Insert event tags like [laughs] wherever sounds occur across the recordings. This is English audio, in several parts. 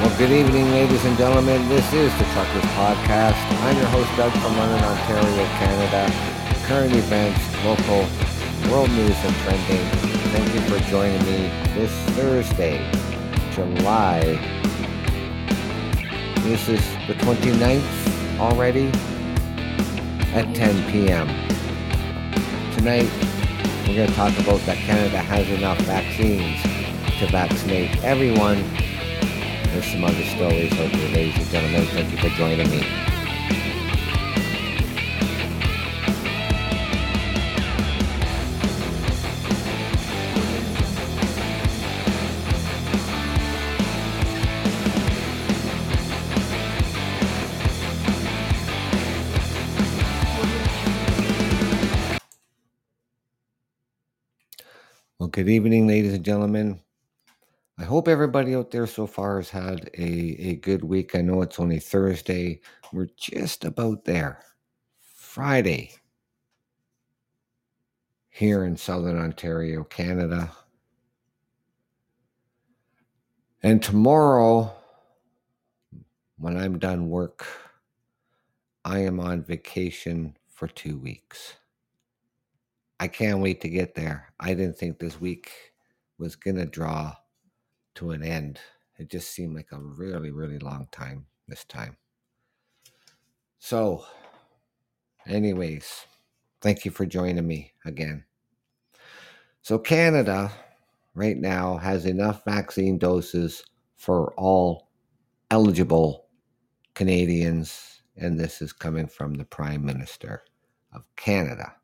Well, good evening, ladies and gentlemen. This is the Truckers Podcast. I'm your host, Doug from London, Ontario, Canada. Current events, local, world news, and trending. Thank you for joining me this Thursday, July. This is the 29th already at 10 p.m. Tonight, we're going to talk about that Canada has enough vaccines to vaccinate everyone there's some other stories there, ladies and gentlemen. Thank you for joining me. Good evening, ladies and gentlemen. I hope everybody out there so far has had a, a good week. I know it's only Thursday. We're just about there. Friday here in Southern Ontario, Canada. And tomorrow, when I'm done work, I am on vacation for two weeks. I can't wait to get there. I didn't think this week was going to draw to an end. It just seemed like a really, really long time this time. So, anyways, thank you for joining me again. So, Canada right now has enough vaccine doses for all eligible Canadians, and this is coming from the Prime Minister of Canada.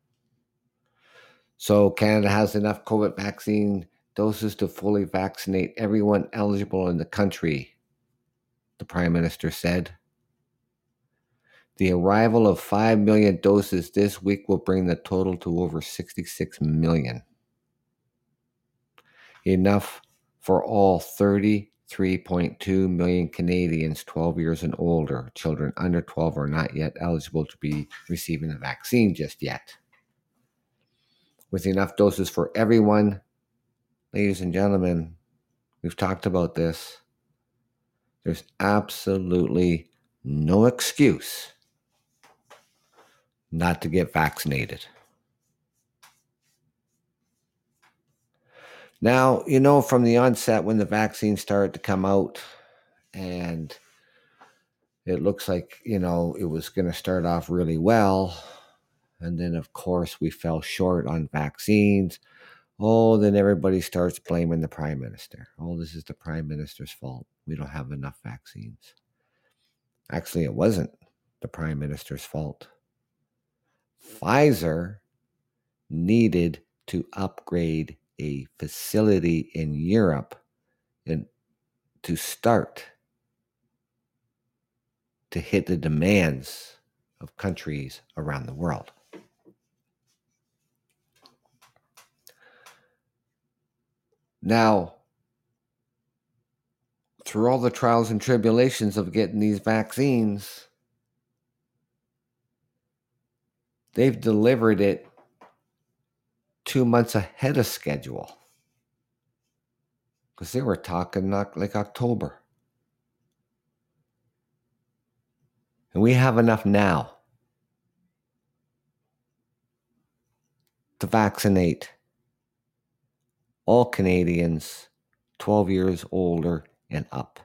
So, Canada has enough COVID vaccine doses to fully vaccinate everyone eligible in the country, the Prime Minister said. The arrival of 5 million doses this week will bring the total to over 66 million. Enough for all 33.2 million Canadians 12 years and older. Children under 12 are not yet eligible to be receiving the vaccine just yet. With enough doses for everyone, ladies and gentlemen, we've talked about this. There's absolutely no excuse not to get vaccinated. Now, you know, from the onset when the vaccine started to come out, and it looks like, you know, it was going to start off really well. And then, of course, we fell short on vaccines. Oh, then everybody starts blaming the prime minister. Oh, this is the prime minister's fault. We don't have enough vaccines. Actually, it wasn't the prime minister's fault. Pfizer needed to upgrade a facility in Europe and to start to hit the demands of countries around the world. Now, through all the trials and tribulations of getting these vaccines, they've delivered it two months ahead of schedule because they were talking like October. And we have enough now to vaccinate all Canadians 12 years older and up.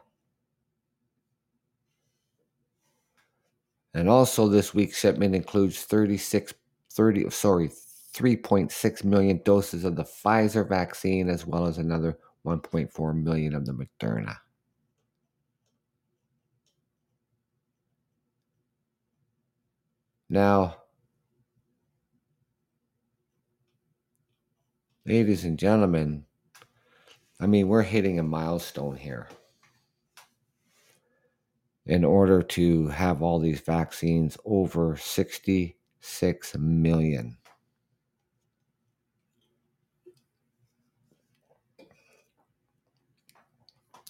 And also this week's shipment includes 36 30 sorry 3.6 million doses of the Pfizer vaccine as well as another 1.4 million of the Moderna. Now, ladies and gentlemen, I mean, we're hitting a milestone here. In order to have all these vaccines over 66 million.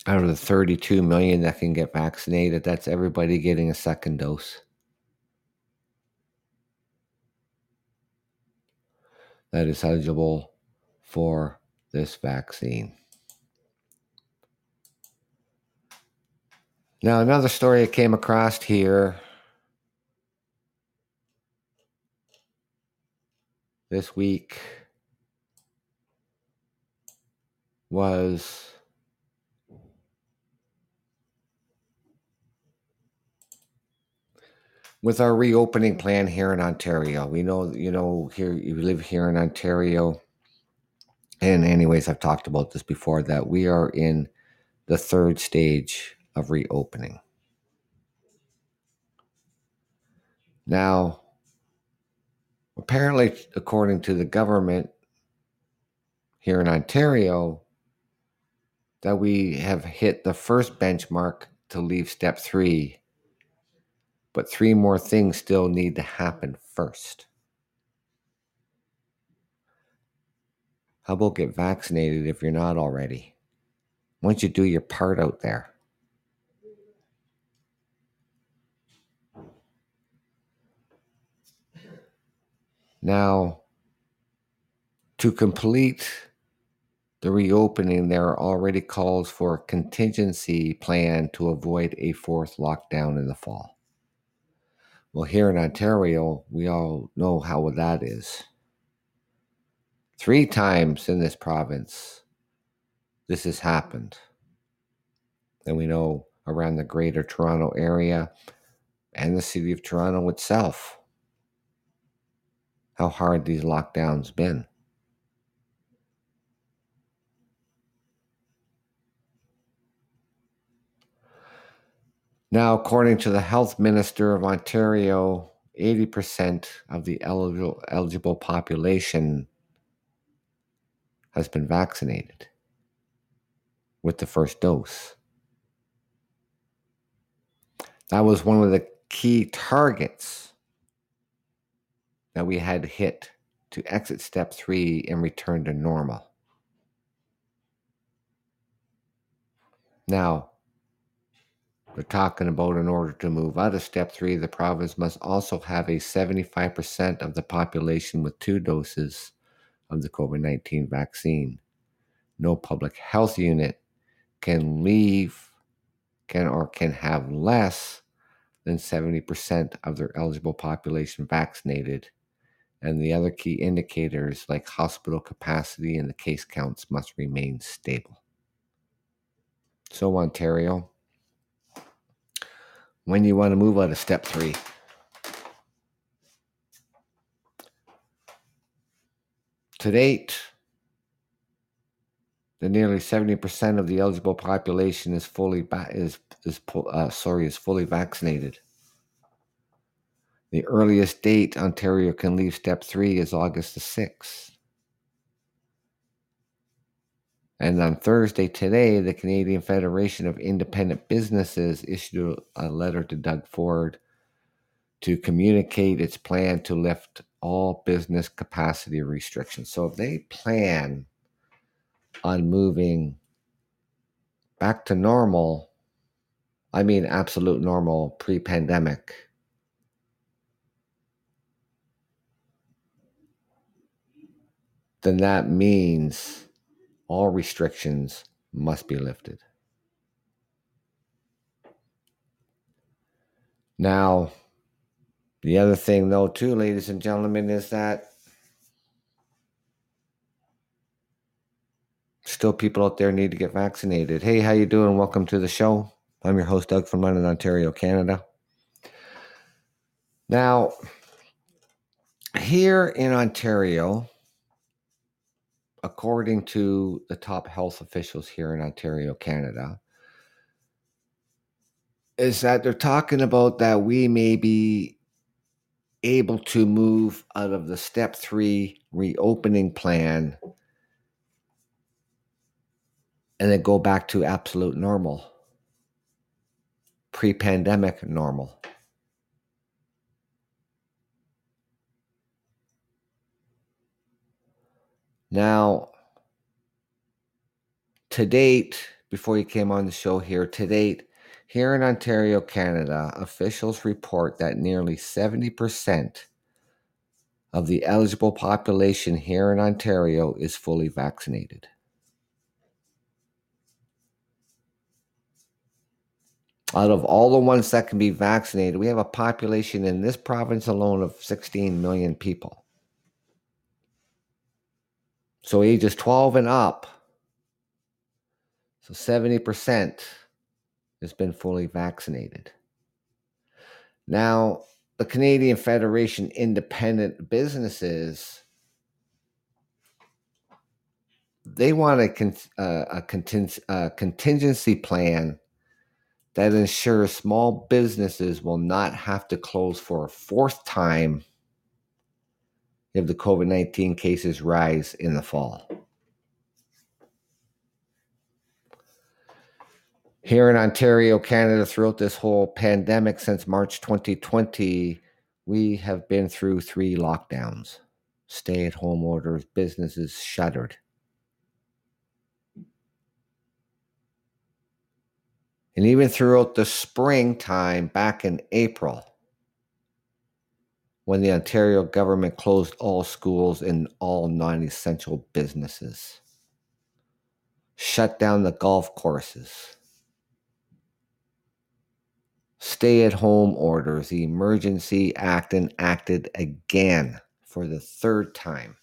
Out of the 32 million that can get vaccinated, that's everybody getting a second dose. that is eligible for this vaccine. Now, another story I came across here this week was with our reopening plan here in Ontario. We know, you know, here you live here in Ontario. And anyways, I've talked about this before that we are in the third stage of reopening. Now, apparently, according to the government here in Ontario, that we have hit the first benchmark to leave step three, but three more things still need to happen first. How about get vaccinated if you're not already? Why don't you do your part out there? Now, to complete the reopening, there are already calls for a contingency plan to avoid a fourth lockdown in the fall. Well, here in Ontario, we all know how that is. Three times in this province, this has happened. And we know around the greater Toronto area and the city of Toronto itself how hard these lockdowns been. Now, according to the health minister of Ontario, 80% of the eligible, eligible population has been vaccinated with the first dose. That was one of the key targets that we had hit to exit step three and return to normal. Now, we're talking about in order to move out of step three, the province must also have a 75% of the population with two doses of the COVID 19 vaccine. No public health unit can leave can or can have less than 70% of their eligible population vaccinated and the other key indicators like hospital capacity and the case counts must remain stable. So, Ontario, when you want to move out of step three, to date, the nearly 70% of the eligible population is fully ba- is is uh, sorry is fully vaccinated. The earliest date Ontario can leave step three is August the 6th. And on Thursday today, the Canadian Federation of Independent Businesses issued a letter to Doug Ford to communicate its plan to lift all business capacity restrictions. So if they plan on moving back to normal, I mean absolute normal pre pandemic then that means all restrictions must be lifted. Now, the other thing, though, too, ladies and gentlemen, is that still people out there need to get vaccinated. Hey, how you doing? Welcome to the show. I'm your host, Doug from London, Ontario, Canada. Now, here in Ontario, according to the top health officials here in Ontario, Canada, is that they're talking about that we may be able to move out of the step three reopening plan and then go back to absolute normal, pre pandemic normal. Now, to date, before you came on the show here, to date, here in Ontario, Canada, officials report that nearly 70% of the eligible population here in Ontario is fully vaccinated. Out of all the ones that can be vaccinated, we have a population in this province alone of 16 million people. So ages 12 and up, so 70% has been fully vaccinated. Now, the Canadian Federation Independent Businesses they want a, uh, a, conting- a contingency plan that ensures small businesses will not have to close for a fourth time if the COVID 19 cases rise in the fall. Here in Ontario, Canada, throughout this whole pandemic since March 2020, we have been through three lockdowns, stay at home orders, businesses shuttered. And even throughout the springtime back in April, when the Ontario government closed all schools and all non essential businesses, shut down the golf courses stay at home orders, the Emergency Act enacted again for the third time.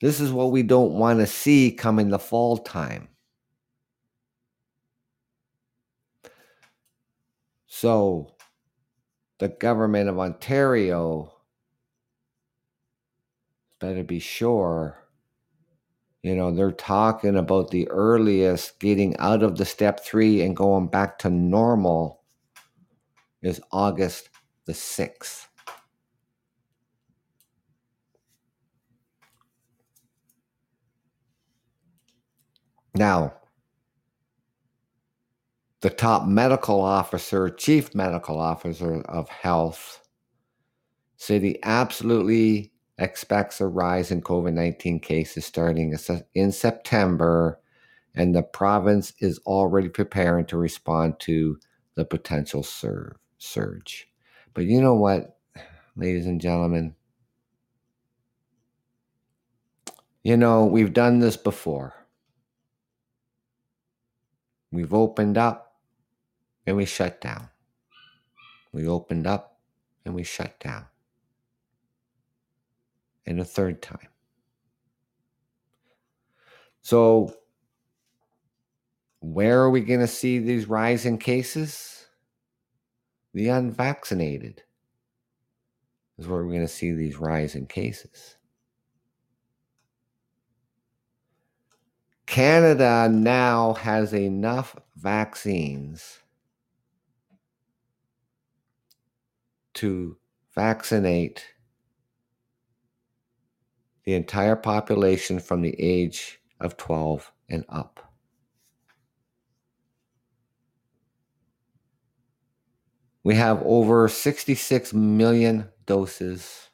This is what we don't want to see come in the fall time. So, the government of Ontario better be sure you know, they're talking about the earliest getting out of the step three and going back to normal is August the 6th. Now, the top medical officer, chief medical officer of health, said he absolutely expects a rise in COVID 19 cases starting in September, and the province is already preparing to respond to the potential sur- surge. But you know what, ladies and gentlemen? You know, we've done this before. We've opened up and we shut down. We opened up and we shut down and a third time. So, where are we going to see these rising cases? The unvaccinated is where we're going to see these rising cases. Canada now has enough vaccines to vaccinate the entire population from the age of 12 and up. We have over 66 million doses,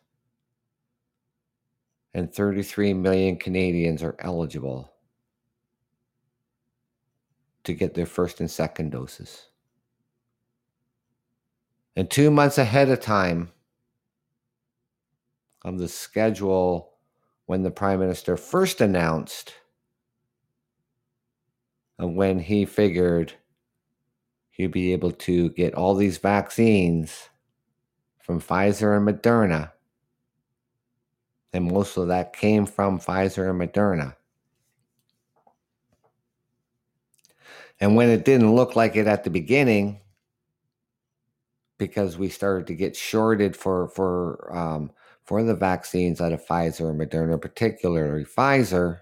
and 33 million Canadians are eligible to get their first and second doses. And two months ahead of time of the schedule when the prime minister first announced when he figured he'd be able to get all these vaccines from Pfizer and Moderna. And most of that came from Pfizer and Moderna. And when it didn't look like it at the beginning, because we started to get shorted for for um, for the vaccines out of Pfizer and Moderna, particularly Pfizer,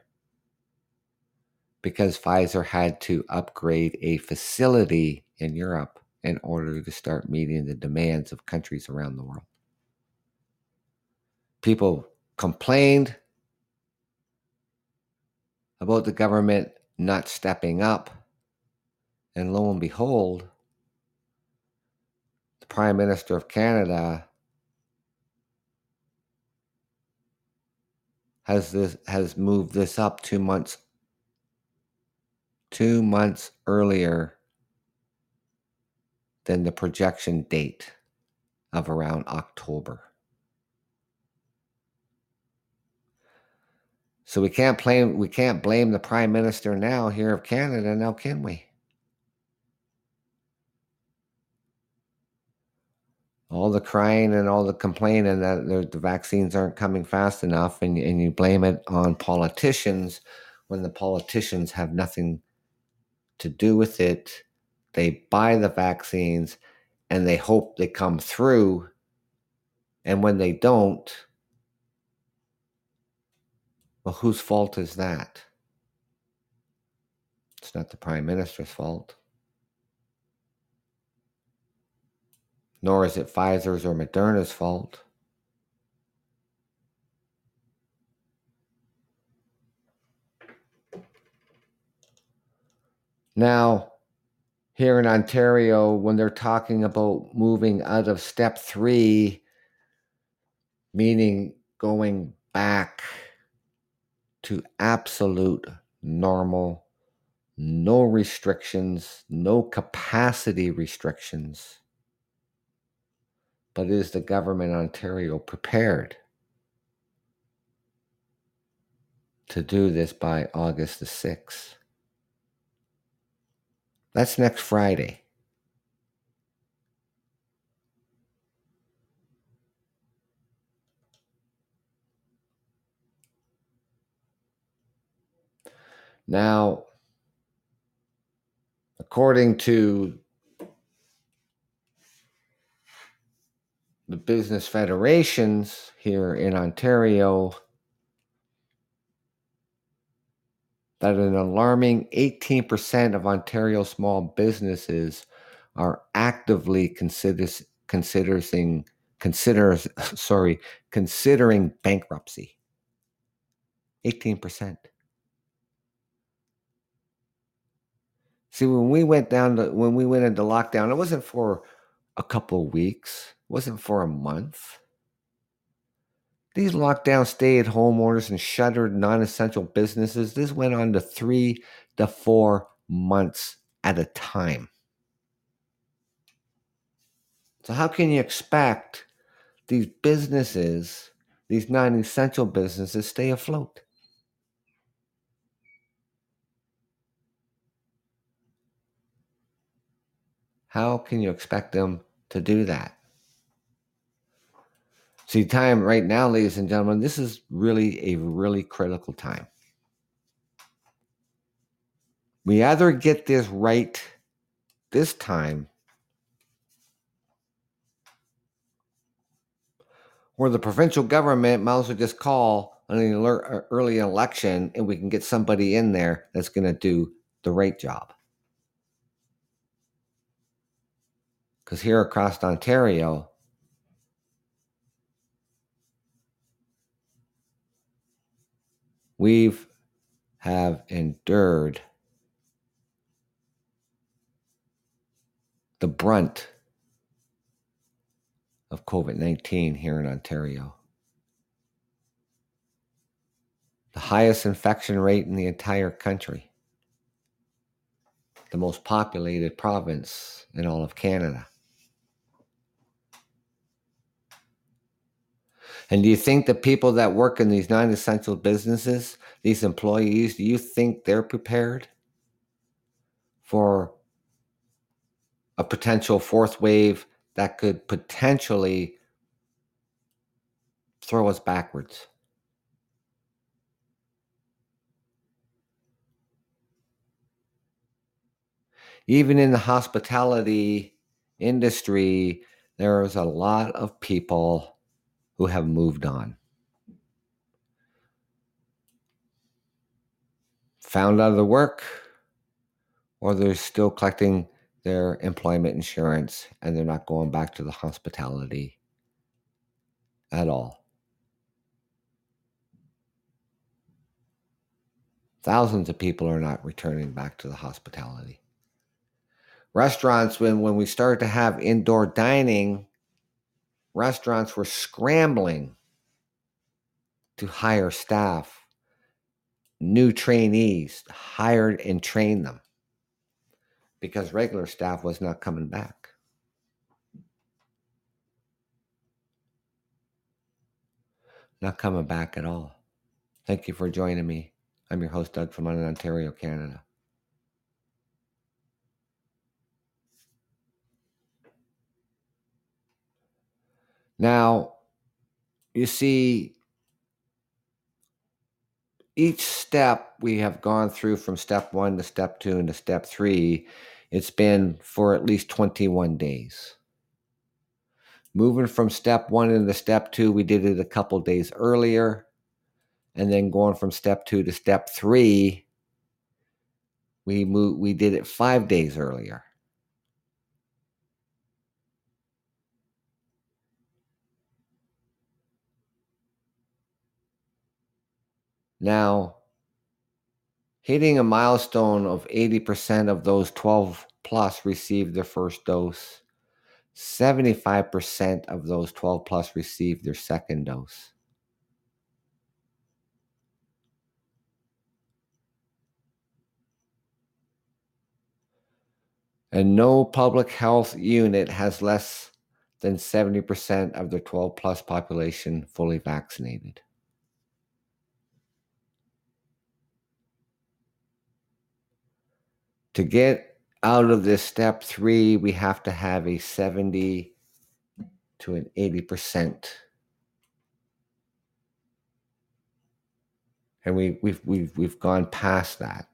because Pfizer had to upgrade a facility in Europe in order to start meeting the demands of countries around the world. People complained about the government not stepping up, and lo and behold, the Prime Minister of Canada has this has moved this up two months two months earlier than the projection date of around October. So we can't blame we can't blame the prime minister now here of Canada now can we? All the crying and all the complaining that the vaccines aren't coming fast enough and, and you blame it on politicians when the politicians have nothing to do with it. They buy the vaccines and they hope they come through. And when they don't well whose fault is that? It's not the prime minister's fault nor is it Pfizer's or Moderna's fault. Now, here in Ontario, when they're talking about moving out of step three, meaning going back to absolute normal, no restrictions, no capacity restrictions but is the government Ontario prepared to do this by August the 6th? That's next Friday. Now, according to the business federations here in Ontario that an alarming 18% of Ontario small businesses are actively considers, considering considers [laughs] sorry considering bankruptcy. 18% see when we went down to when we went into lockdown it wasn't for a couple weeks wasn't for a month. These lockdown stay at home orders and shuttered non essential businesses, this went on to three to four months at a time. So, how can you expect these businesses, these non essential businesses, stay afloat? How can you expect them to do that? See, time right now, ladies and gentlemen, this is really a really critical time. We either get this right this time, or the provincial government might as well just call an uh, early election and we can get somebody in there that's going to do the right job. Because here across Ontario, we've have endured the brunt of COVID 19 here in Ontario. The highest infection rate in the entire country, the most populated province in all of Canada. And do you think the people that work in these non essential businesses, these employees, do you think they're prepared for a potential fourth wave that could potentially throw us backwards? Even in the hospitality industry, there's a lot of people who have moved on. Found out of the work, or they're still collecting their employment insurance and they're not going back to the hospitality at all. Thousands of people are not returning back to the hospitality. Restaurants, when, when we started to have indoor dining, restaurants were scrambling to hire staff, new trainees, hired and train them because regular staff was not coming back. Not coming back at all. Thank you for joining me. I'm your host, Doug from London, Ontario, Canada. Now, you see, each step we have gone through from step one to step two and to step three, it's been for at least 21 days. Moving from step one into step two, we did it a couple days earlier. And then going from step two to step three, we moved, we did it five days earlier. Now, hitting a milestone of 80% of those 12 plus received their first dose, 75% of those 12 plus received their second dose. And no public health unit has less than 70% of their 12 plus population fully vaccinated. To get out of this step three, we have to have a 70 to an 80%. And we, we've, we've, we've gone past that.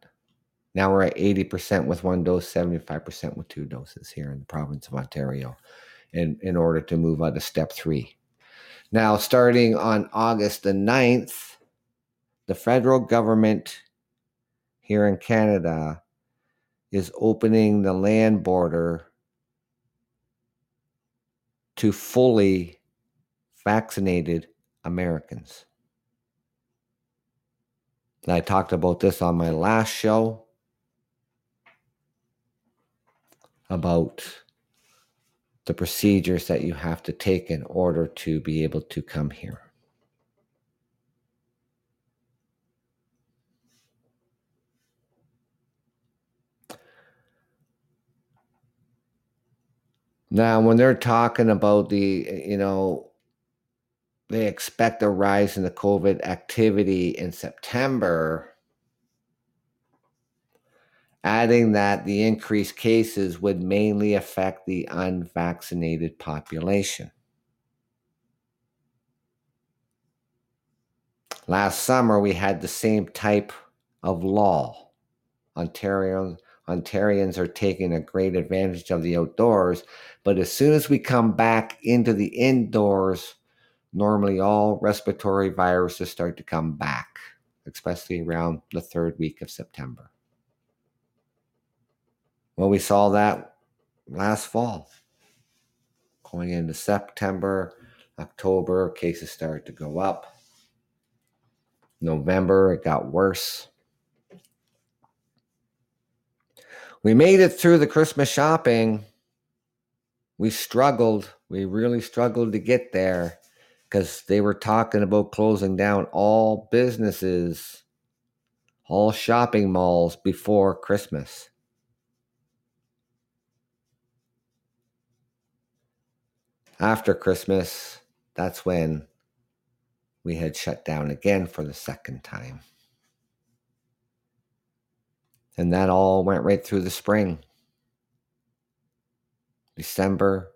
Now we're at 80% with one dose, 75% with two doses here in the province of Ontario in, in order to move on to step three. Now, starting on August the 9th, the federal government here in Canada is opening the land border to fully vaccinated Americans. And I talked about this on my last show about the procedures that you have to take in order to be able to come here. Now, when they're talking about the, you know, they expect a rise in the COVID activity in September, adding that the increased cases would mainly affect the unvaccinated population. Last summer, we had the same type of law. Ontario Ontarians are taking a great advantage of the outdoors. But as soon as we come back into the indoors, normally all respiratory viruses start to come back, especially around the third week of September. Well, we saw that last fall. Going into September, October, cases started to go up. November, it got worse. We made it through the Christmas shopping. We struggled. We really struggled to get there because they were talking about closing down all businesses, all shopping malls before Christmas. After Christmas, that's when we had shut down again for the second time. And that all went right through the spring. December,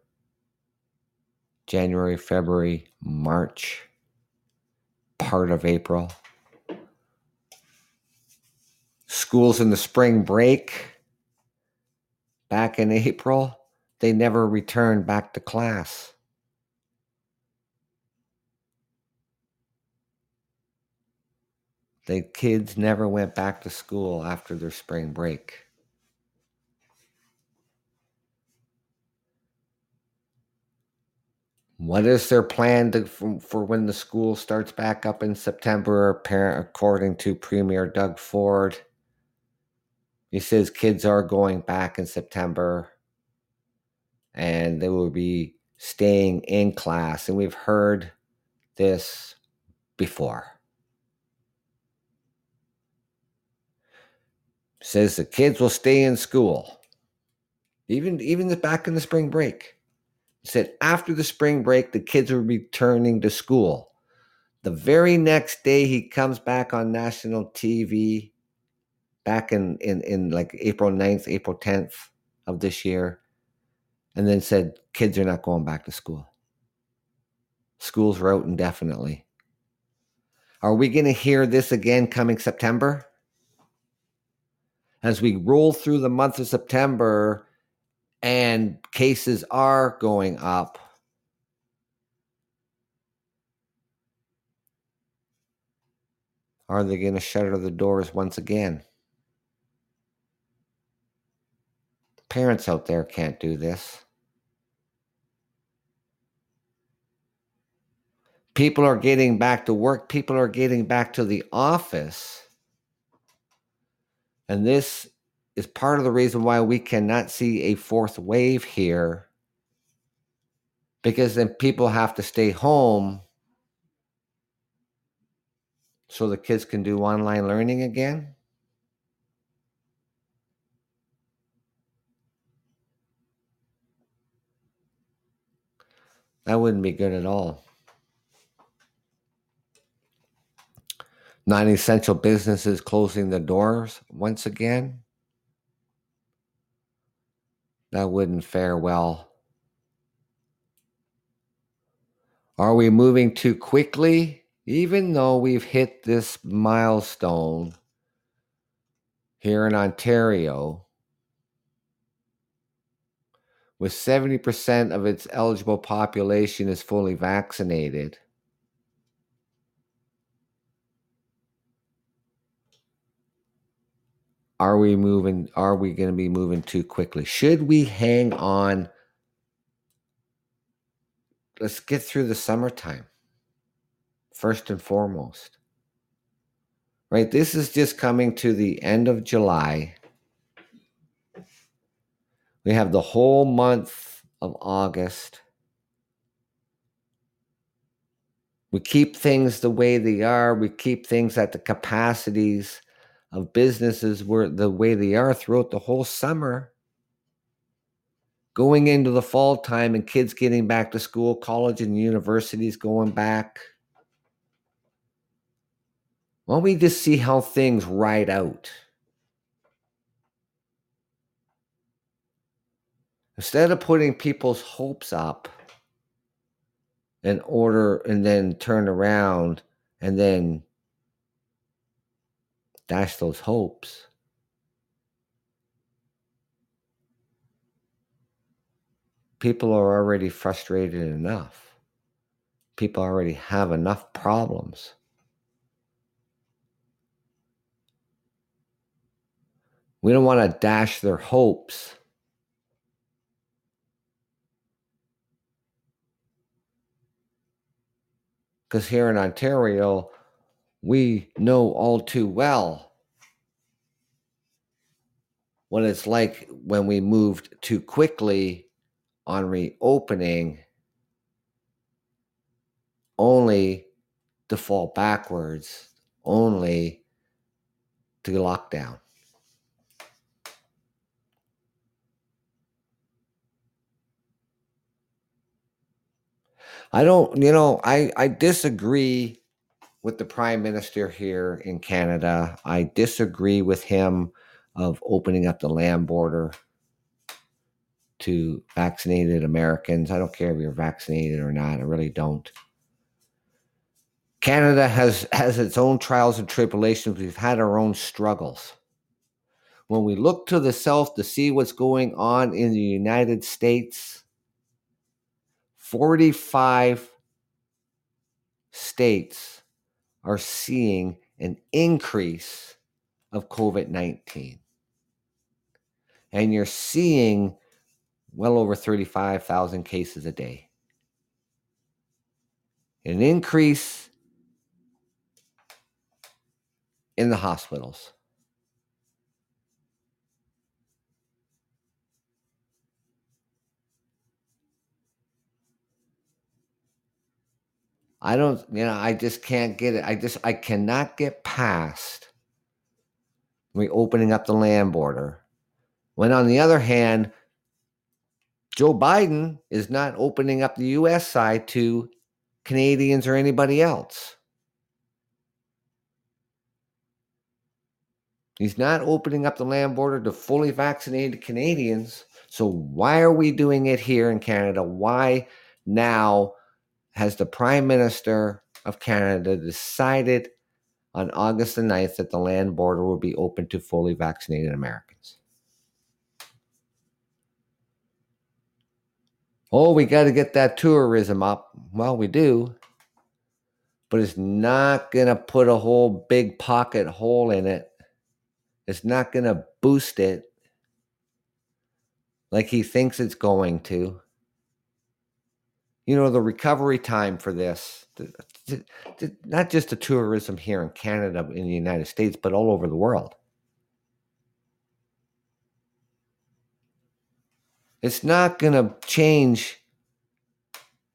January, February, March, part of April. Schools in the spring break back in April, they never returned back to class. The kids never went back to school after their spring break. What is their plan to, for, for when the school starts back up in September? According to Premier Doug Ford, he says kids are going back in September and they will be staying in class. And we've heard this before. Says the kids will stay in school, even even back in the spring break. He said after the spring break, the kids are returning to school. The very next day, he comes back on national TV, back in, in, in like April 9th, April 10th of this year, and then said, kids are not going back to school. Schools are out indefinitely. Are we going to hear this again coming September? As we roll through the month of September and cases are going up, Are they going to shutter the doors once again? Parents out there can't do this. People are getting back to work, people are getting back to the office. And this is part of the reason why we cannot see a fourth wave here. Because then people have to stay home so the kids can do online learning again? That wouldn't be good at all. Non essential businesses closing the doors once again. That wouldn't fare well. Are we moving too quickly? even though we've hit this milestone here in Ontario, with 70% of its eligible population is fully vaccinated. Are we moving? Are we going to be moving too quickly? Should we hang on? Let's get through the summertime first and foremost. Right? This is just coming to the end of July. We have the whole month of August. We keep things the way they are. We keep things at the capacities of businesses where the way they are throughout the whole summer. Going into the fall time and kids getting back to school, college and universities going back. Why don't we just see how things ride out? Instead of putting people's hopes up in order and then turn around and then dash those hopes. People are already frustrated enough. People already have enough problems. We don't want to dash their hopes. Because here in Ontario, we know all too well what it's like when we moved too quickly on reopening, only to fall backwards, only to lockdown. I don't, you know, I, I disagree with the prime minister here in Canada. I disagree with him of opening up the land border to vaccinated Americans. I don't care if you're vaccinated or not. I really don't. Canada has has its own trials and tribulations. We've had our own struggles. When we look to the south to see what's going on in the United States, 45 states are seeing an increase of COVID 19. And you're seeing well over 35,000 cases a day. An increase in the hospitals. I don't, you know, I just can't get it. I just, I cannot get past reopening up the land border. When on the other hand, Joe Biden is not opening up the US side to Canadians or anybody else. He's not opening up the land border to fully vaccinated Canadians. So, why are we doing it here in Canada? Why now has the Prime Minister of Canada decided on August the 9th that the land border will be open to fully vaccinated Americans? Oh, we got to get that tourism up. Well, we do. But it's not going to put a whole big pocket hole in it it's not going to boost it like he thinks it's going to. You know, the recovery time for this, not just the tourism here in Canada, in the United States, but all over the world. It's not going to change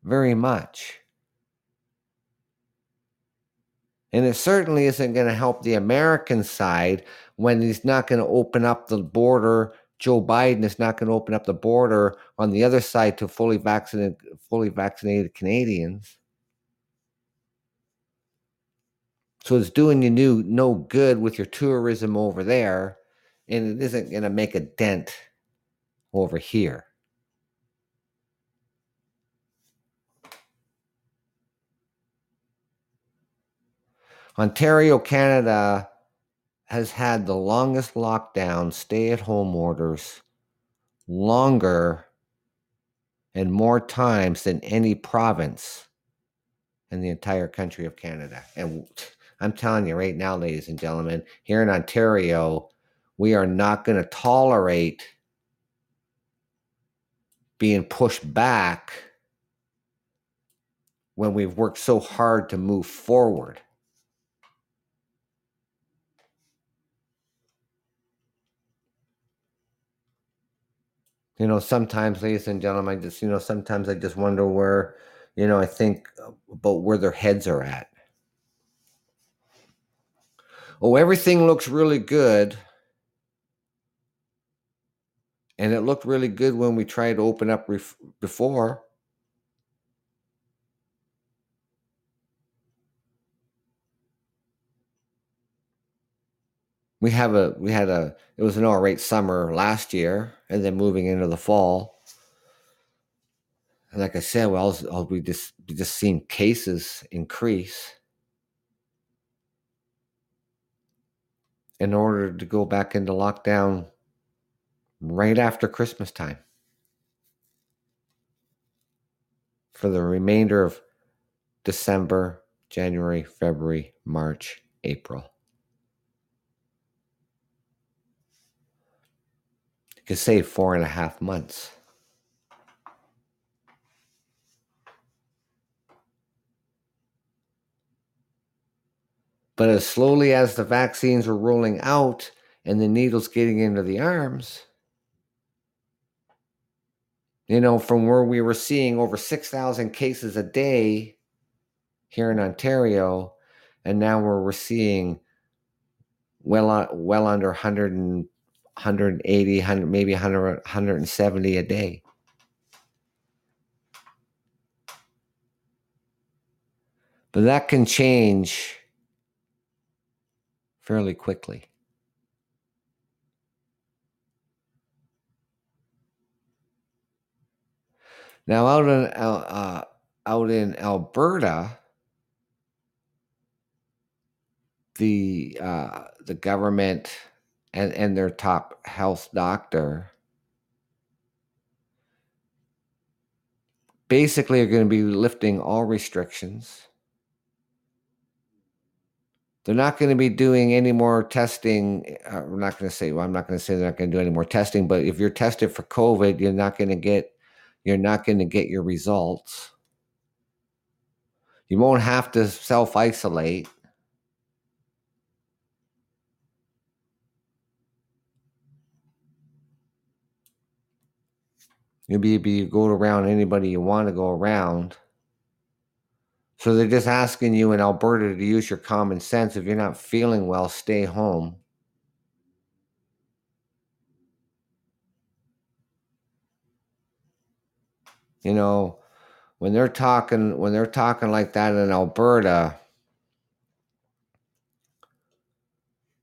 very much. And it certainly isn't going to help the American side when he's not going to open up the border. Joe Biden is not going to open up the border on the other side to fully vaccinated, fully vaccinated Canadians. So it's doing you new, no good with your tourism over there, and it isn't going to make a dent over here. Ontario, Canada has had the longest lockdown, stay at home orders, longer and more times than any province in the entire country of Canada. And I'm telling you right now, ladies and gentlemen, here in Ontario, we are not going to tolerate being pushed back when we've worked so hard to move forward. You know, sometimes, ladies and gentlemen, I just, you know, sometimes I just wonder where, you know, I think about where their heads are at. Oh, everything looks really good. And it looked really good when we tried to open up ref- before. We have a we had a it was an all right summer last year and then moving into the fall. Like i said well we just we just seen cases increase. In order to go back into lockdown right after christmas time. For the remainder of december january february march april could save four and a half months. But as slowly as the vaccines were rolling out and the needles getting into the arms, you know, from where we were seeing over 6,000 cases a day here in Ontario, and now where we're seeing well, uh, well under 100 180, 100, maybe 100, 170 a day. But that can change fairly quickly. Now, out in uh, out in Alberta, the uh, the government and, and their top health doctor basically are going to be lifting all restrictions. They're not going to be doing any more testing. Uh, we're not going to say, well, I'm not going to say they're not going to do any more testing, but if you're tested for COVID, you're not going to get, you're not going to get your results. You won't have to self isolate. You'll be able to go around anybody you want to go around. So they're just asking you in Alberta to use your common sense. If you're not feeling well, stay home. You know, when they're talking when they're talking like that in Alberta,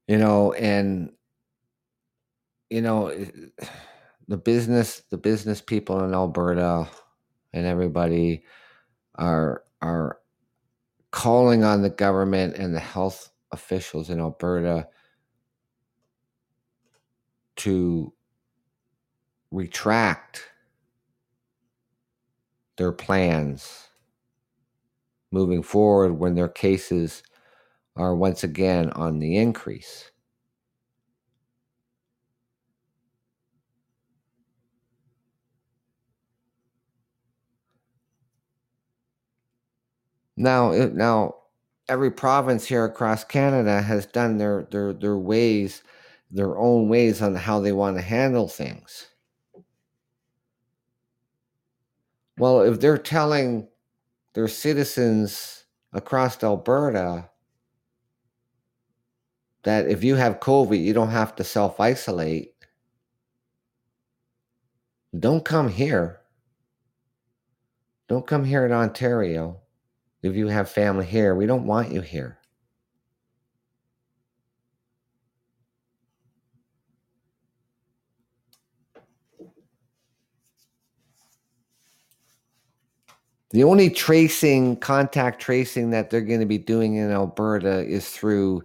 You know, and you know, the business the business people in Alberta and everybody are are calling on the government and the health officials in Alberta to retract their plans moving forward when their cases are once again on the increase. Now, eh, now every province here across Canada has done their their their ways, their own ways on how they want to handle things. Well, if they're telling their citizens across Alberta that if you have COVID, you don't have to self isolate, don't come here. Don't come here in Ontario. If you have family here, we don't want you here. The only tracing, contact tracing that they're going to be doing in Alberta is through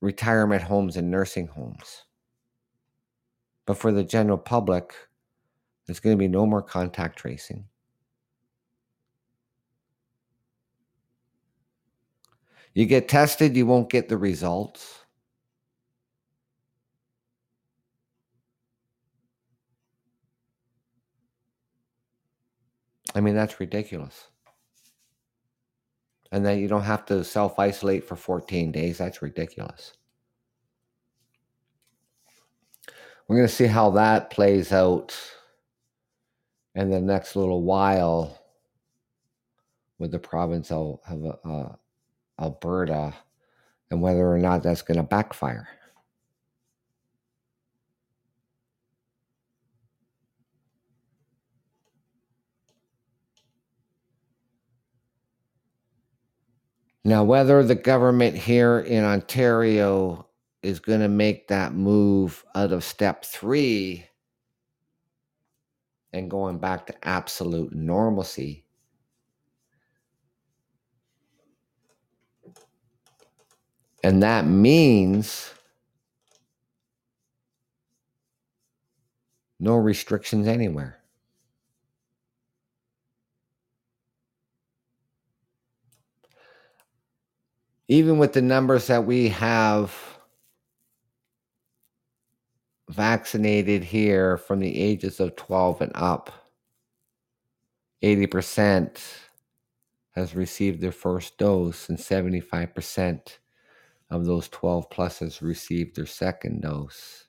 retirement homes and nursing homes. But for the general public, there's going to be no more contact tracing. You get tested, you won't get the results. I mean, that's ridiculous. And then you don't have to self isolate for 14 days. That's ridiculous. We're going to see how that plays out in the next little while with the province of, uh, Alberta and whether or not that's going to backfire. Now, whether the government here in Ontario is going to make that move out of step three and going back to absolute normalcy And that means no restrictions anywhere. Even with the numbers that we have vaccinated here from the ages of 12 and up, 80% has received their first dose and 75% of those 12 pluses received their second dose.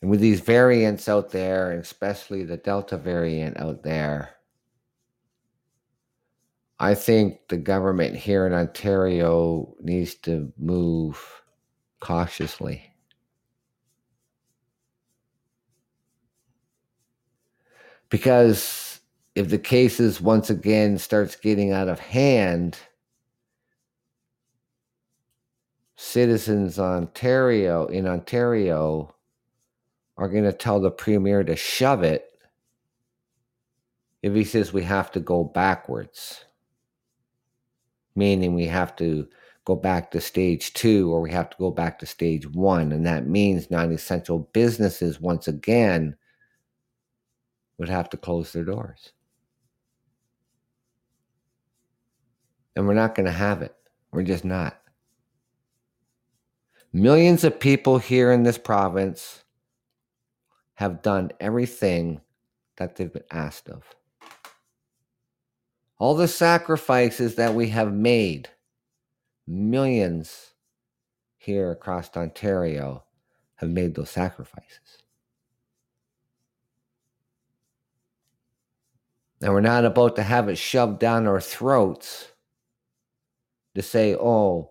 And with these variants out there, especially the Delta variant out there, I think the government here in Ontario needs to move cautiously. Because if the cases once again starts getting out of hand, citizens Ontario in Ontario are going to tell the premier to shove it if he says we have to go backwards, meaning we have to go back to stage two or we have to go back to stage one. And that means non essential businesses, once again, would have to close their doors. And we're not going to have it. We're just not. Millions of people here in this province have done everything that they've been asked of. All the sacrifices that we have made, millions here across Ontario have made those sacrifices. And we're not about to have it shoved down our throats to say, oh,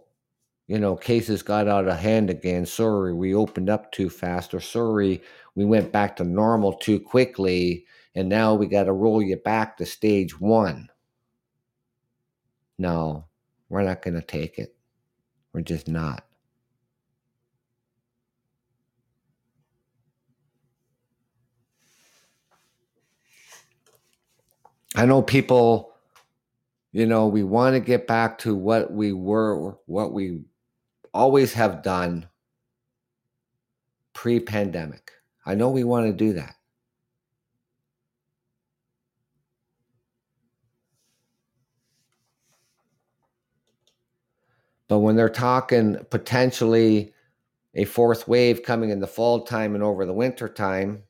you know, cases got out of hand again. Sorry, we opened up too fast, or sorry, we went back to normal too quickly, and now we got to roll you back to stage one. No, we're not going to take it. We're just not. I know people, you know, we want to get back to what we were, what we always have done pre pandemic. I know we want to do that. But when they're talking potentially a fourth wave coming in the fall time and over the winter time,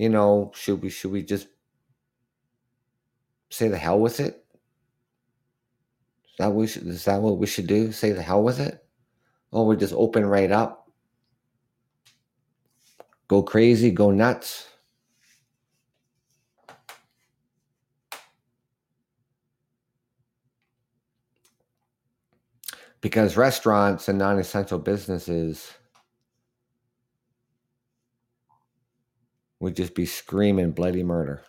you know, should we should we just say the hell with it? Is that we should, is that what we should do? Say the hell with it? Oh, we just open right up. Go crazy, go nuts. because restaurants and non-essential businesses would just be screaming bloody murder.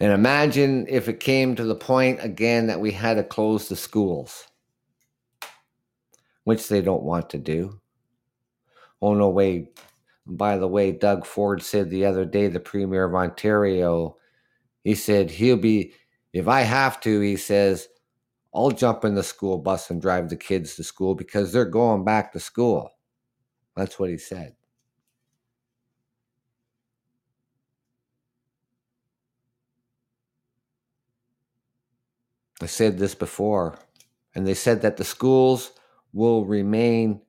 And imagine if it came to the point again that we had to close the schools, which they don't want to do. Oh, no way. By the way, Doug Ford said the other day, the Premier of Ontario, he said he'll be if I have to, he says, I'll jump in the school bus and drive the kids to school because they're going back to school. That's what he said. I said this before, and they said that the schools will remain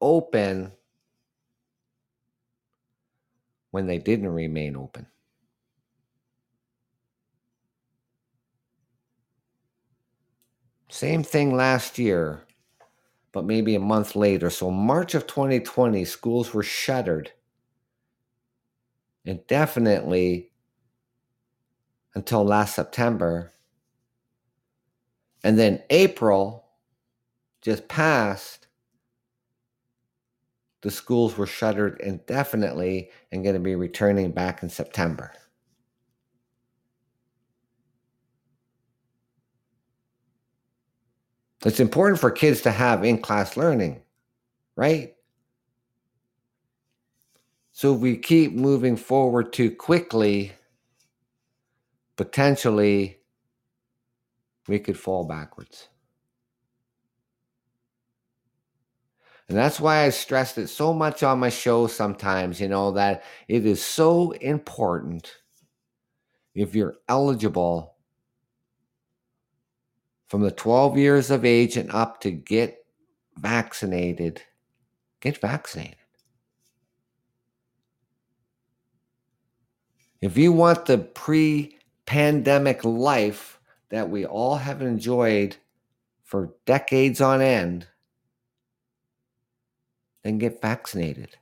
open when they didn't remain open. Same thing last year, but maybe a month later. So, March of 2020, schools were shuttered indefinitely until last September. And then April just passed. The schools were shuttered indefinitely and going to be returning back in September. It's important for kids to have in class learning, right? So if we keep moving forward too quickly, potentially we could fall backwards. And that's why I stressed it so much on my show sometimes, you know, that it is so important if you're eligible from the 12 years of age and up to get vaccinated, get vaccinated. If you want the pre pandemic life that we all have enjoyed for decades on end, then get vaccinated.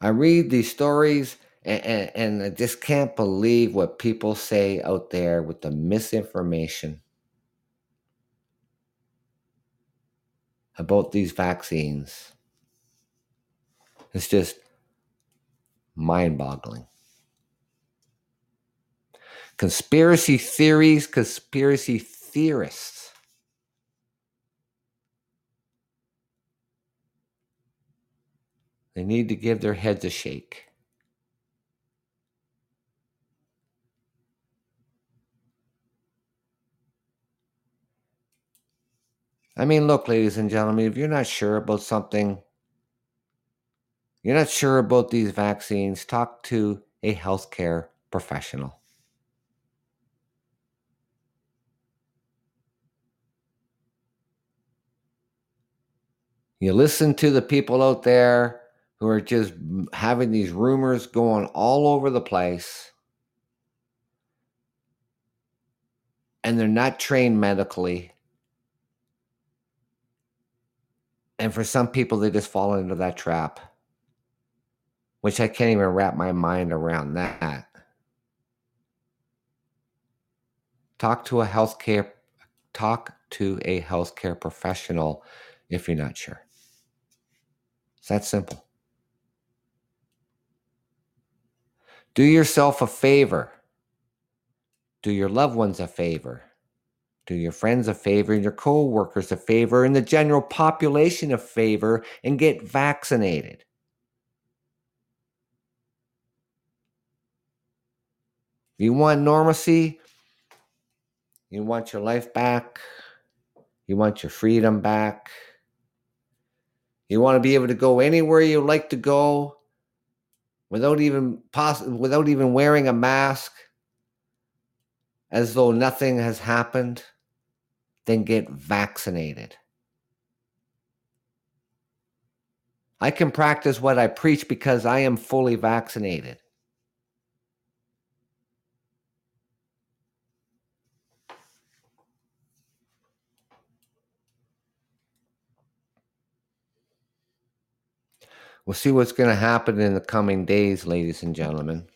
I read these stories and, and, I just can't believe what people say out there with the misinformation about these vaccines. It's just mind boggling. Conspiracy theories, conspiracy theorists. They need to give their heads a shake. I mean, look, ladies and gentlemen, if you're not sure about something, you're not sure about these vaccines, talk to a healthcare professional. You listen to the people out there who are just having these rumors going all over the place, and they're not trained medically. And for some people, they just fall into that trap, which I can't even wrap my mind around that. Talk to a healthcare talk to a healthcare professional if you're not sure. It's that simple. Do yourself a favor. Do your loved ones a favor. Do your friends a favor and your co workers a favor and the general population a favor and get vaccinated. You want normalcy? You want your life back? You want your freedom back? You want to be able to go anywhere you like to go without even poss- without even wearing a mask as though nothing has happened? Then get vaccinated. I can practice what I preach because I am fully vaccinated. We'll see what's going to happen in the coming days, ladies and gentlemen.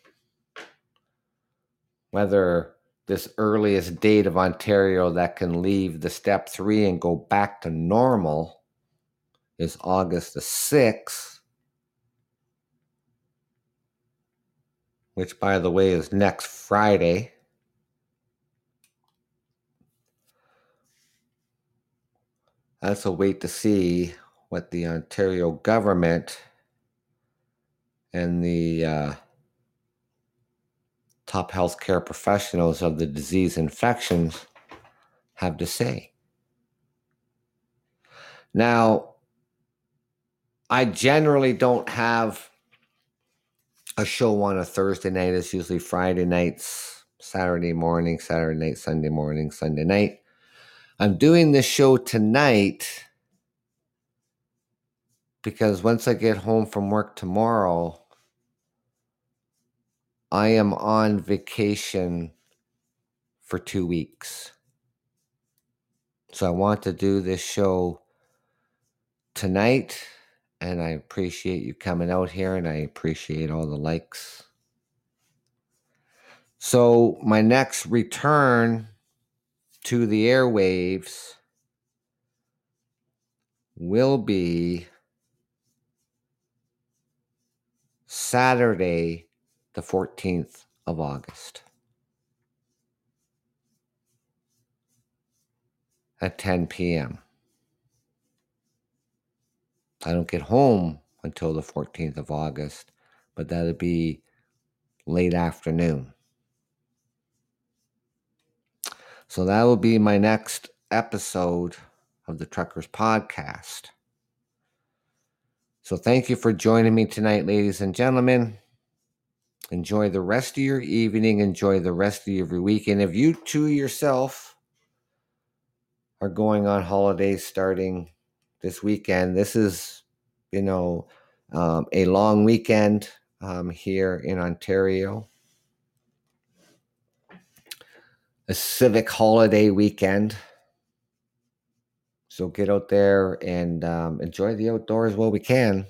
Whether this earliest date of Ontario that can leave the step three and go back to normal is August the 6th, which, by the way, is next Friday. That's a wait to see what the Ontario government and the uh, top healthcare professionals of the disease infections have to say. Now, I generally don't have a show on a Thursday night. It's usually Friday nights, Saturday morning, Saturday night, Sunday morning, Sunday night. I'm doing this show tonight because once I get home from work tomorrow, I am on vacation for two weeks. So I want to do this show tonight, and I appreciate you coming out here, and I appreciate all the likes. So, my next return to the airwaves will be Saturday, the 14th of August at 10 p.m. I don't get home until the 14th of August, but that'll be late afternoon. So that will be my next episode of the Truckers Podcast. So thank you for joining me tonight, ladies and gentlemen. Enjoy the rest of your evening. Enjoy the rest of your week. And if you too yourself are going on holidays starting this weekend, this is, you know, um, a long weekend um, here in Ontario. A civic holiday weekend. So get out there and um, enjoy the outdoors while we can.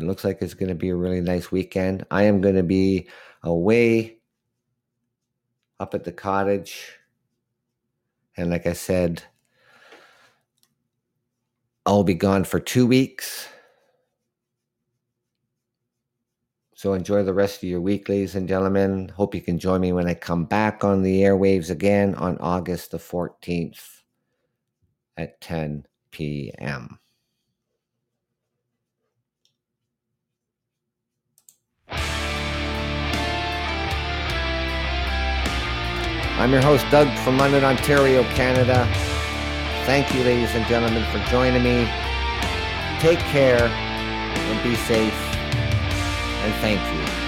It looks like it's going to be a really nice weekend. I am going to be away up at the cottage. And like I said, I'll be gone for two weeks. So enjoy the rest of your week, ladies and gentlemen. Hope you can join me when I come back on the airwaves again on August the 14th at 10 p.m. I'm your host, Doug from London, Ontario, Canada. Thank you, ladies and gentlemen, for joining me. Take care and be safe. And thank you.